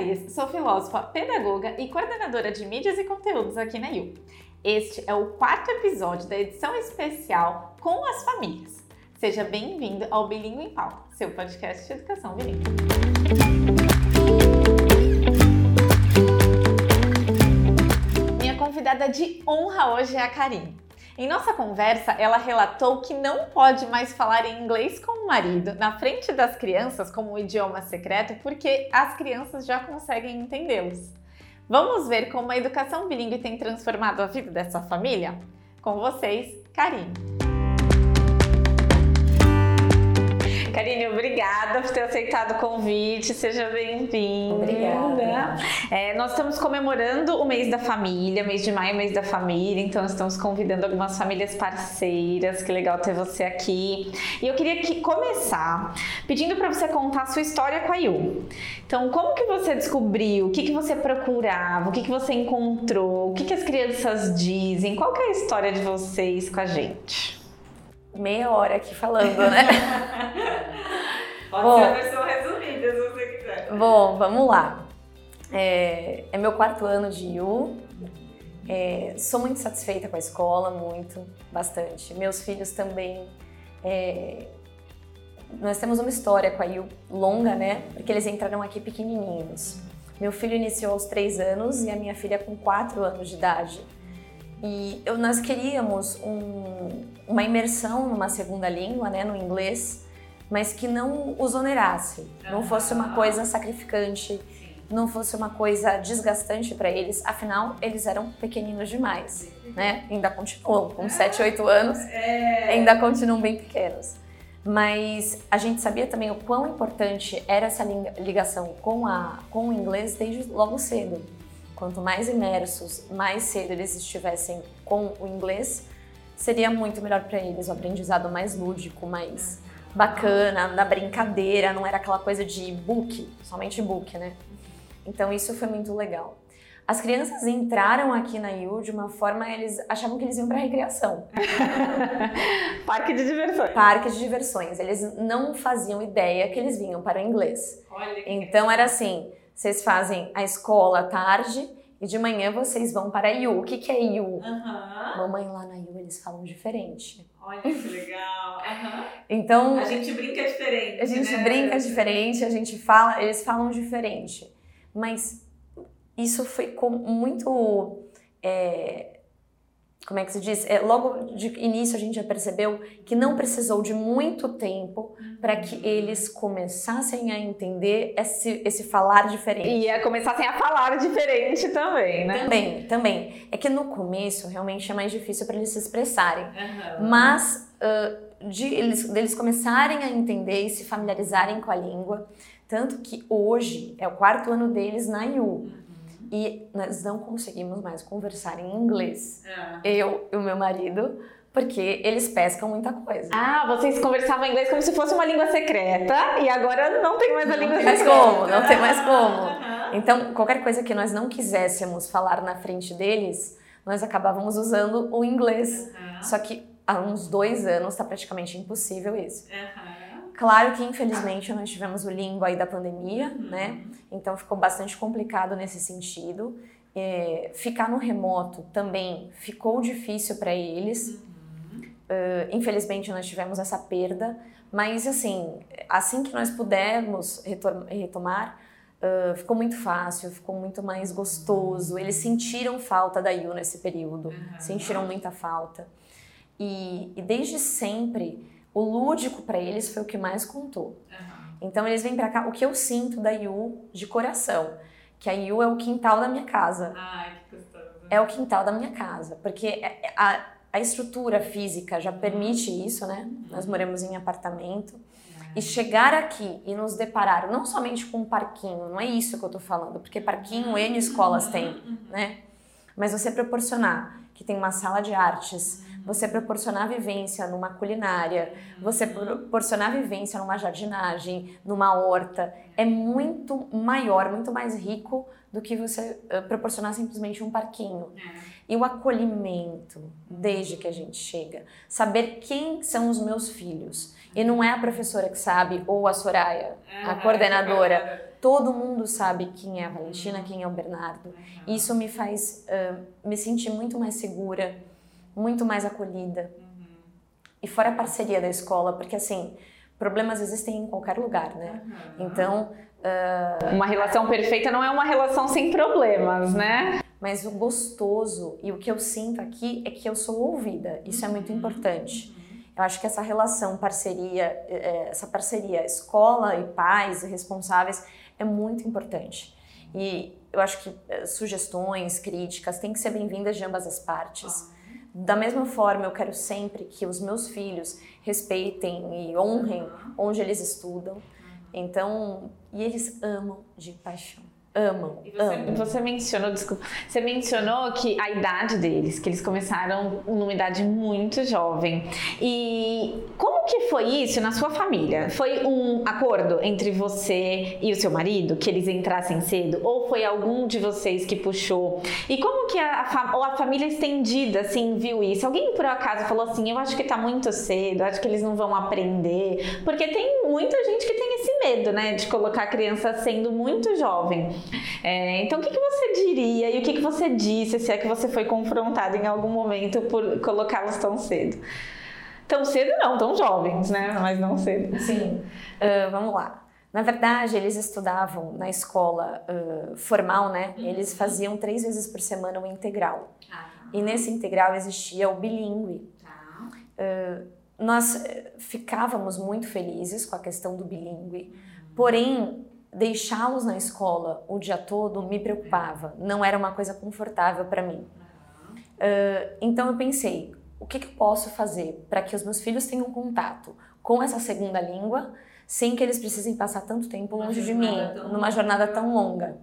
Farias, sou filósofa, pedagoga e coordenadora de mídias e conteúdos aqui na IU. Este é o quarto episódio da edição especial com as famílias. Seja bem-vindo ao Bilingue em Pauta, seu podcast de educação bilíngue. Minha convidada de honra hoje é a Karine. Em nossa conversa, ela relatou que não pode mais falar em inglês com o marido na frente das crianças como um idioma secreto porque as crianças já conseguem entendê-los. Vamos ver como a educação bilíngue tem transformado a vida dessa família? Com vocês, Karine. Karine, obrigada por ter aceitado o convite. Seja bem-vinda. Obrigada. É, nós estamos comemorando o mês da família, mês de maio, mês da família, então estamos convidando algumas famílias parceiras. Que legal ter você aqui. E eu queria que começar pedindo para você contar a sua história com a Yu. Então, como que você descobriu? O que, que você procurava? O que, que você encontrou? O que, que as crianças dizem? Qual que é a história de vocês com a gente? Meia hora aqui falando, né? Pode bom, ser a versão resumida, se você quiser. Bom, vamos lá. É, é meu quarto ano de IU. É, sou muito satisfeita com a escola, muito, bastante. Meus filhos também. É, nós temos uma história com a IU longa, né? Porque eles entraram aqui pequenininhos. Meu filho iniciou aos três anos e a minha filha com quatro anos de idade. E eu, nós queríamos um, uma imersão numa segunda língua, né, no inglês, mas que não os onerasse, não fosse uma coisa sacrificante, não fosse uma coisa desgastante para eles. Afinal, eles eram pequeninos demais, né? Ainda continuam com 7, 8 anos, é. ainda continuam bem pequenos. Mas a gente sabia também o quão importante era essa ligação com, a, com o inglês desde logo cedo. Quanto mais imersos, mais cedo eles estivessem com o inglês, seria muito melhor para eles, o aprendizado mais lúdico, mais bacana, na brincadeira, não era aquela coisa de book, somente book, né? Então isso foi muito legal. As crianças entraram aqui na IU de uma forma, eles achavam que eles iam para recreação. Parque de diversões. Parque de diversões. Eles não faziam ideia que eles vinham para o inglês. Olha então era assim, vocês fazem a escola à tarde e de manhã vocês vão para a IU. O que, que é IU? Uhum. Mamãe lá na IU eles falam diferente. Olha que legal. Uhum. Então. A gente brinca diferente. A gente né? brinca diferente, a gente fala, eles falam diferente. Mas isso foi com muito. É, como é que se diz? É, logo de início a gente já percebeu que não precisou de muito tempo para que uhum. eles começassem a entender esse, esse falar diferente. E a começassem a falar diferente também, né? Também, também. É que no começo realmente é mais difícil para eles se expressarem. Uhum. Mas uh, de eles, deles começarem a entender e se familiarizarem com a língua. Tanto que hoje é o quarto ano deles na IU e nós não conseguimos mais conversar em inglês. É. Eu e o meu marido, porque eles pescam muita coisa. Ah, vocês conversavam inglês como se fosse uma língua secreta e agora não tem mais a não língua tem secreta. mais como, não tem mais como. Então, qualquer coisa que nós não quiséssemos falar na frente deles, nós acabávamos usando o inglês. Só que há uns dois anos está praticamente impossível isso. Claro que, infelizmente, nós tivemos o limbo aí da pandemia, uhum. né? Então ficou bastante complicado nesse sentido. É, ficar no remoto também ficou difícil para eles. Uhum. Uh, infelizmente, nós tivemos essa perda. Mas, assim, assim que nós pudermos retomar, uh, ficou muito fácil, ficou muito mais gostoso. Eles sentiram falta da Yu nesse período, uhum. sentiram muita falta. E, e desde sempre o lúdico para eles foi o que mais contou. Uhum. Então eles vêm para cá. O que eu sinto da Yu de coração, que a Yu é o quintal da minha casa. Ai, que gostoso. É o quintal da minha casa, porque é, é, a, a estrutura física já permite isso, né? Nós moramos em apartamento. E chegar aqui e nos deparar não somente com um parquinho, não é isso que eu tô falando, porque parquinho N escolas têm, né? Mas você proporcionar que tem uma sala de artes, você proporcionar vivência numa culinária, você proporcionar vivência numa jardinagem, numa horta, é muito maior, muito mais rico do que você uh, proporcionar simplesmente um parquinho. E o acolhimento, desde que a gente chega, saber quem são os meus filhos. E não é a professora que sabe, ou a Soraya, a coordenadora. Todo mundo sabe quem é a Valentina, quem é o Bernardo. E isso me faz uh, me sentir muito mais segura, muito mais acolhida. E fora a parceria da escola, porque assim, problemas existem em qualquer lugar, né? Então. Uh, uma relação perfeita não é uma relação sem problemas, né? Mas o gostoso e o que eu sinto aqui é que eu sou ouvida. Isso é muito importante. Eu acho que essa relação, parceria, é, essa parceria escola e pais e responsáveis é muito importante. E eu acho que é, sugestões, críticas têm que ser bem-vindas de ambas as partes. Da mesma forma, eu quero sempre que os meus filhos respeitem e honrem onde eles estudam. Então, e eles amam de paixão amam, você, amam. Você mencionou, desculpa, você mencionou que a idade deles, que eles começaram numa idade muito jovem. E como que foi isso na sua família? Foi um acordo entre você e o seu marido que eles entrassem cedo, ou foi algum de vocês que puxou? E como que a, a, ou a família estendida assim viu isso? Alguém por acaso falou assim, eu acho que tá muito cedo, acho que eles não vão aprender, porque tem muita gente que tem esse medo, né, de colocar a criança sendo muito jovem. É, então, o que, que, você diria e o que, que você disse, se é que você foi confrontado em algum momento por colocá-los tão cedo? Tão cedo não, tão jovens, né? Mas não cedo. Sim. Uh, vamos lá. Na verdade, eles estudavam na escola uh, formal, né? Uhum. Eles faziam três vezes por semana o integral. Ah, tá. E nesse integral existia o bilíngue. Tá. Uh, nós ficávamos muito felizes com a questão do bilíngue, uhum. porém deixá-los na escola o dia todo me preocupava, não era uma coisa confortável para mim. Uh, então eu pensei, o que, que eu posso fazer para que os meus filhos tenham contato com essa segunda língua sem que eles precisem passar tanto tempo longe de mim, numa jornada tão longa?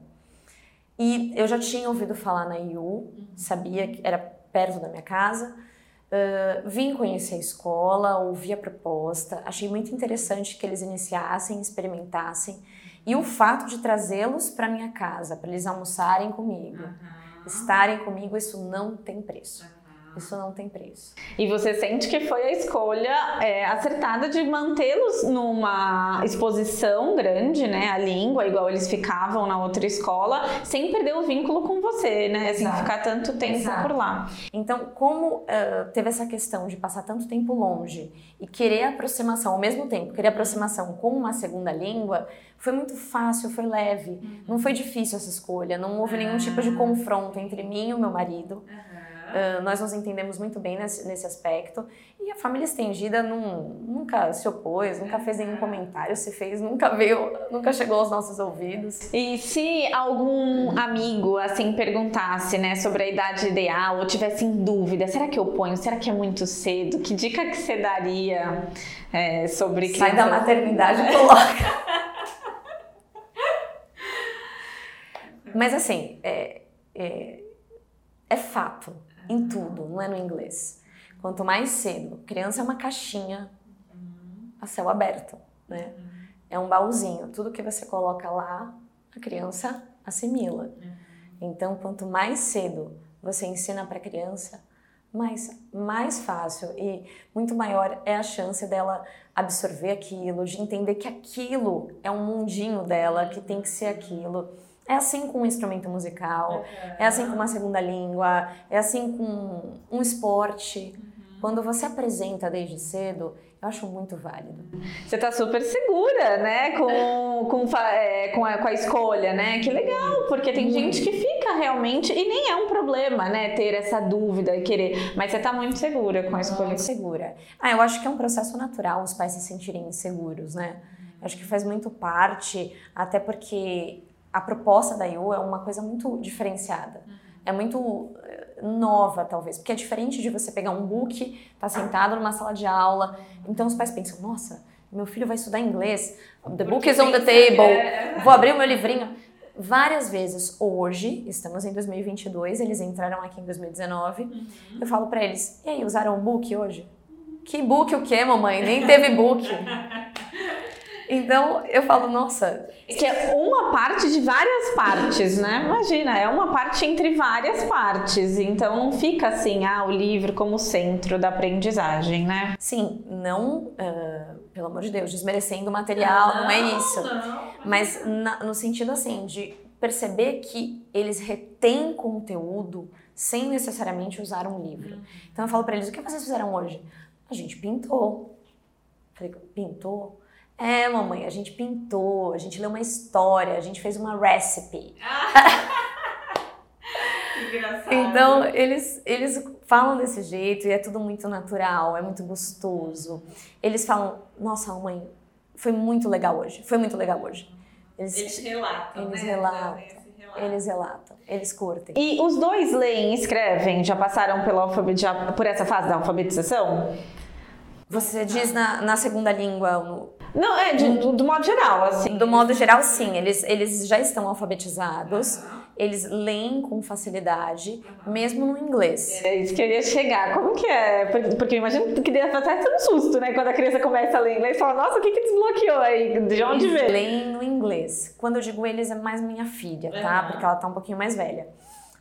E eu já tinha ouvido falar na IU, uhum. sabia que era perto da minha casa, uh, vim conhecer a escola, ouvi a proposta, achei muito interessante que eles iniciassem, experimentassem e o fato de trazê-los para minha casa, para eles almoçarem comigo, uhum. estarem comigo, isso não tem preço. Isso não tem preço. E você sente que foi a escolha é, acertada de mantê-los numa exposição grande, né? A língua, igual eles ficavam na outra escola, sem perder o vínculo com você, né? Sem assim, ficar tanto tempo Exato. por lá. Então, como uh, teve essa questão de passar tanto tempo longe e querer aproximação, ao mesmo tempo, querer aproximação com uma segunda língua, foi muito fácil, foi leve. Uhum. Não foi difícil essa escolha, não houve nenhum tipo de ah. confronto entre mim e o meu marido. Uhum. Uh, nós nos entendemos muito bem nesse, nesse aspecto. E a família estendida num, nunca se opôs, nunca fez nenhum comentário, se fez, nunca veio, nunca chegou aos nossos ouvidos. E se algum amigo, assim, perguntasse, né, sobre a idade ideal ou tivesse em dúvida, será que eu ponho? Será que é muito cedo? Que dica que você daria é, sobre... Sai da maternidade e coloca. Mas assim, é, é, é fato em tudo, não é no inglês. Quanto mais cedo, criança é uma caixinha a céu aberto, né? É um baúzinho, tudo que você coloca lá, a criança assimila. Então, quanto mais cedo você ensina para a criança, mais, mais fácil e muito maior é a chance dela absorver aquilo, de entender que aquilo é um mundinho dela, que tem que ser aquilo é assim com um instrumento musical, é assim com uma segunda língua, é assim com um esporte. Uhum. Quando você apresenta desde cedo, eu acho muito válido. Você está super segura, né, com, com, é, com, a, com a escolha, né? Que legal, porque tem gente que fica realmente, e nem é um problema, né, ter essa dúvida e querer, mas você está muito segura com a escolha. Muito segura. Ah, eu acho que é um processo natural os pais se sentirem inseguros, né? Acho que faz muito parte, até porque a proposta da IU é uma coisa muito diferenciada. É muito eh, nova, talvez, porque é diferente de você pegar um book, tá sentado numa sala de aula, então os pais pensam, nossa, meu filho vai estudar inglês, the book is on the table, é. vou abrir o meu livrinho. Várias vezes hoje, estamos em 2022, eles entraram aqui em 2019, uhum. eu falo para eles, e aí, usaram o book hoje? Que book o quê, mamãe? Nem teve book. Então eu falo, nossa. Que é uma parte de várias partes, né? Imagina, é uma parte entre várias partes. Então não fica assim, ah, o livro como centro da aprendizagem, né? Sim, não, uh, pelo amor de Deus, desmerecendo o material, não, não é isso. Não, Mas na, no sentido assim, de perceber que eles retêm conteúdo sem necessariamente usar um livro. Uhum. Então eu falo para eles: o que vocês fizeram hoje? A gente pintou. Falei, pintou? É, mamãe, a gente pintou, a gente leu uma história, a gente fez uma recipe. Engraçado. Então, eles, eles falam desse jeito e é tudo muito natural, é muito gostoso. Eles falam, nossa, mãe, foi muito legal hoje, foi muito legal hoje. Eles, eles relatam, Eles né? relatam. Eles relatam, eles curtem. E os dois leem e escrevem? Já passaram pela por essa fase da alfabetização? Você diz na, na segunda língua? No... Não, é, de, do, do, modo geral, assim. Do modo geral, sim. Eles, eles já estão alfabetizados eles leem com facilidade, mesmo no inglês. É isso que eu ia chegar. Como que é? Porque eu imagino que deve até ser um susto, né? Quando a criança começa a ler inglês e fala, nossa, o que que desbloqueou aí? De onde eles veio? leem no inglês. Quando eu digo eles, é mais minha filha, tá? Porque ela tá um pouquinho mais velha.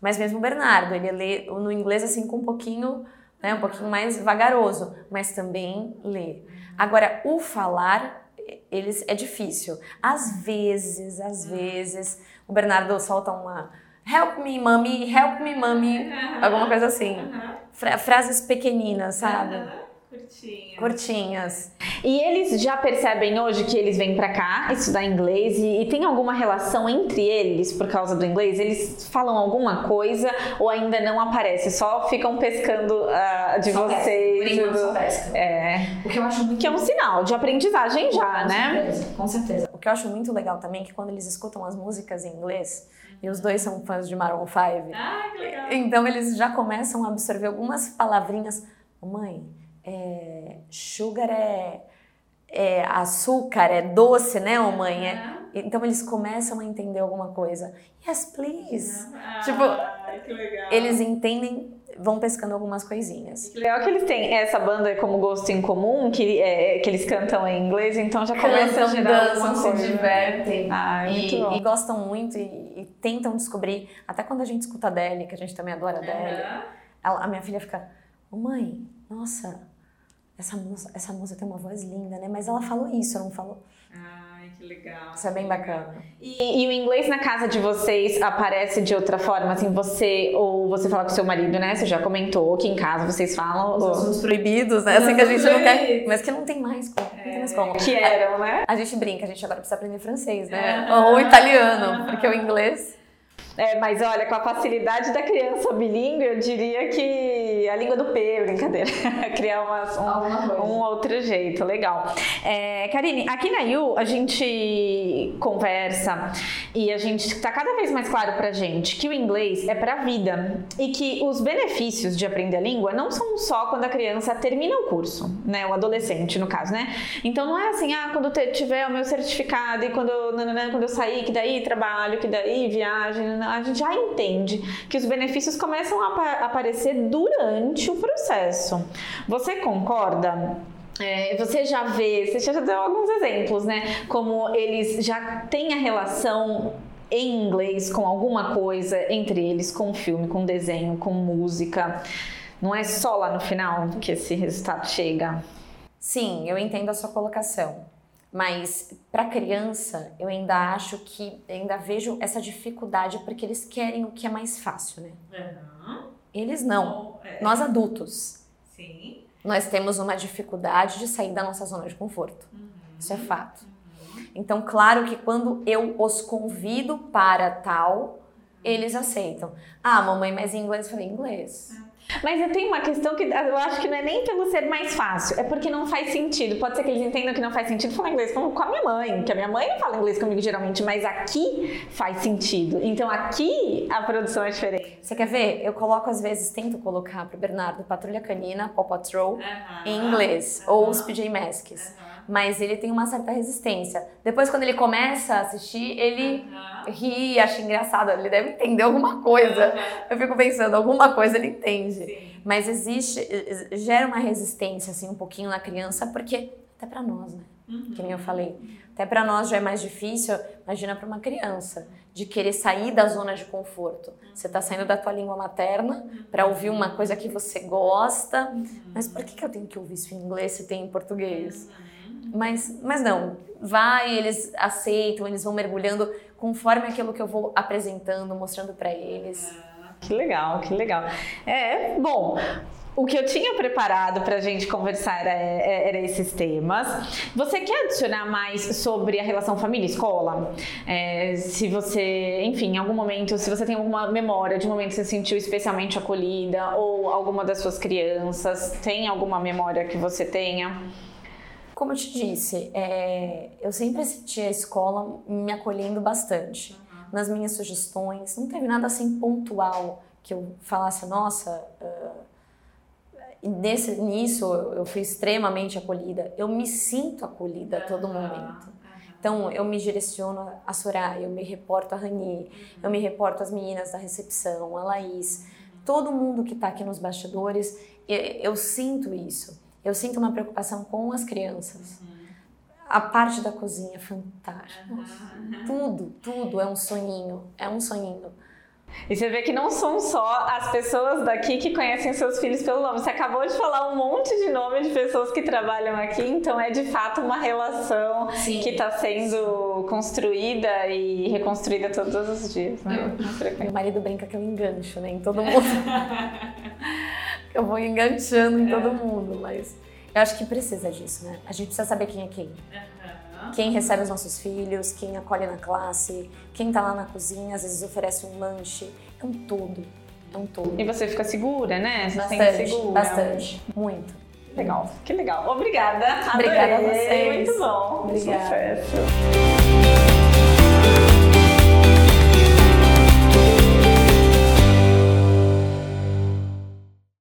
Mas mesmo o Bernardo, ele lê no inglês assim com um pouquinho, né? Um pouquinho mais vagaroso, mas também lê. Agora, o falar, eles é difícil. Às vezes, às vezes o Bernardo solta uma help me, mami, help me, mami, alguma coisa assim. Fra frases pequeninas, sabe? Curtinhas. Curtinhas. E eles já percebem hoje que eles vêm para cá estudar inglês e, e, tem alguma relação entre eles por causa do inglês? Eles falam alguma coisa ou ainda não aparece? Só ficam pescando uh, de só vocês? Do... É. O que eu acho muito que é um sinal de aprendizagem já, com né? Certeza, com certeza. O que eu acho muito legal também é que quando eles escutam as músicas em inglês, e os dois são fãs de Maroon 5. Ah, que legal. Então eles já começam a absorver algumas palavrinhas. Mãe, é, sugar é, é, açúcar, é doce, né, oh mãe? É, então eles começam a entender alguma coisa. Yes, please. Ah, tipo, que legal. eles entendem vão pescando algumas coisinhas. Legal que eles têm essa banda como gosto em comum, que, é, que eles cantam em inglês, então já começa a gerar dançam, se coisa. divertem. Ah, e, e, gostam muito e, e, tentam descobrir. Até quando a gente escuta a Adele, que a gente também adora a Adele, uhum. ela, a minha filha fica, oh, mãe, nossa, essa moça, essa moça tem uma voz linda, né? Mas ela falou isso, não falou. Ai, que legal. Isso é bem bacana. E, e, o inglês na casa de vocês aparece de outra forma? Assim, você ou você fala com seu marido, né? Você já comentou que em casa vocês falam. Os ou... assuntos proibidos, né? Assim que a gente não quer. Mas que não tem mais como. É, não tem mais como. Que eram, né? A gente brinca, a gente agora precisa aprender francês, né? Ou italiano, porque o inglês. É, mas olha, com a facilidade da criança bilíngue, eu diria que a língua do P, brincadeira. Criar umas, um, um, outro jeito, legal. É, Karine, aqui na IU a gente conversa e a gente está cada vez mais claro pra gente que o inglês é pra vida e que os benefícios de aprender a língua não são só quando a criança termina o curso, né? O adolescente, no caso, né? Então não é assim, ah, quando tiver o meu certificado e quando, quando eu sair, que daí trabalho, que daí viagem, a gente já entende que os benefícios começam a aparecer durante o processo. Você concorda? É, você já vê, você já deu alguns exemplos, né? Como eles já têm a relação em inglês com alguma coisa entre eles, com filme, com desenho, com música. Não é só lá no final que esse resultado chega. Sim, eu entendo a sua colocação. Mas para criança, eu ainda acho que ainda vejo essa dificuldade porque eles querem o que é mais fácil, né? Uhum. Eles não. é. Nós adultos. Sim. Nós temos uma dificuldade de sair da nossa zona de conforto. Uhum. Isso é fato. Uhum. Então, claro que quando eu os convido para tal, eles aceitam. Ah, mamãe, mas em inglês? Eu falei, inglês. Mas eu tenho uma questão que eu acho que não é nem pelo ser mais fácil, é porque não faz sentido. Pode ser que eles entendam que não faz sentido falar inglês com a minha mãe, que a minha mãe não fala inglês comigo geralmente, mas aqui faz sentido. Então aqui a produção é diferente. Você quer ver? Eu coloco às vezes, tento colocar pro Bernardo Patrulha Canina, Paw Patrol, em inglês, ou os PJ Masks mas ele tem uma certa resistência. Depois, quando ele começa a assistir, ele uhum. ri, acha engraçado, ele deve entender alguma coisa. Uhum. Eu fico pensando, alguma coisa ele entende. Sim. Mas existe, gera uma resistência, assim, um pouquinho na criança, porque até para nós, né? Uhum. Que nem eu falei. Até para nós já é mais difícil, imagina para uma criança, de querer sair da zona de conforto. Você está saindo da tua língua materna para ouvir uma coisa que você gosta, mas por que, que eu tenho que ouvir isso em inglês se tem em português? Mas, mas não, vai, eles aceitam, eles vão mergulhando conforme aquilo que eu vou apresentando, mostrando para eles. Que legal, que legal. É, bom, o que eu tinha preparado para a gente conversar era, é, era, esses temas. Você quer adicionar mais sobre a relação família-escola? É, se você, enfim, em algum momento, se você tem alguma memória de um momento que você se sentiu especialmente acolhida ou alguma das suas crianças, tem alguma memória que você tenha? Como eu te disse, é, eu sempre senti a escola me acolhendo bastante nas minhas sugestões. Não teve nada assim pontual que eu falasse, nossa. Uh, nesse, nisso eu fui extremamente acolhida. Eu me sinto acolhida a todo momento. Então eu me direciono a Soraya, eu me reporto a Rani, eu me reporto às meninas da recepção, a Laís, todo mundo que está aqui nos bastidores, eu, eu, sinto isso. Eu sinto uma preocupação com as crianças. A parte da cozinha é fantástica. Tudo, tudo é um sonhinho, é um sonhinho. E você vê que não são só as pessoas daqui que conhecem seus filhos pelo nome. Você acabou de falar um monte de nome de pessoas que trabalham aqui, então é de fato uma relação Sim. que está sendo construída e reconstruída todos os dias, né? Meu marido brinca que eu engancho, né? Em todo mundo. eu vou enganchando em todo mundo, mas eu acho que precisa disso, né? A gente precisa saber quem é quem quem recebe os nossos filhos, quem acolhe na classe, quem está lá na cozinha, às vezes oferece um lanche. É um todo. É um todo. E você fica segura, né? Você bastante, segura. Bastante. Muito. Legal, que legal. Obrigada. Obrigada a vocês. Muito bom. Obrigada. Sucesso.